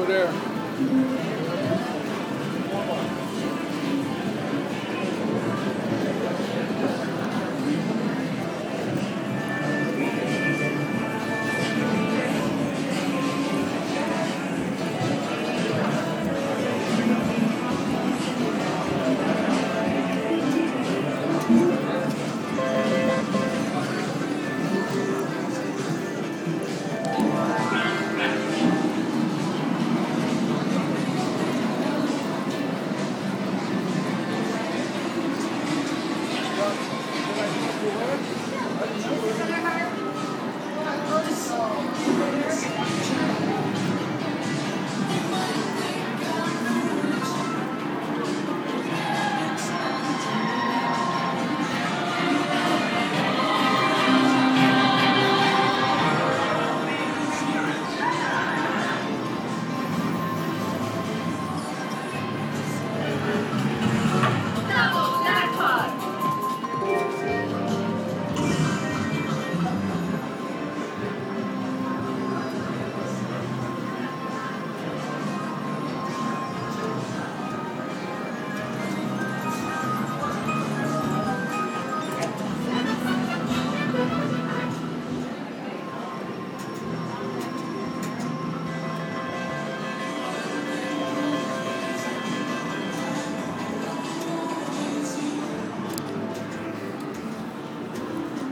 over there. Yeah.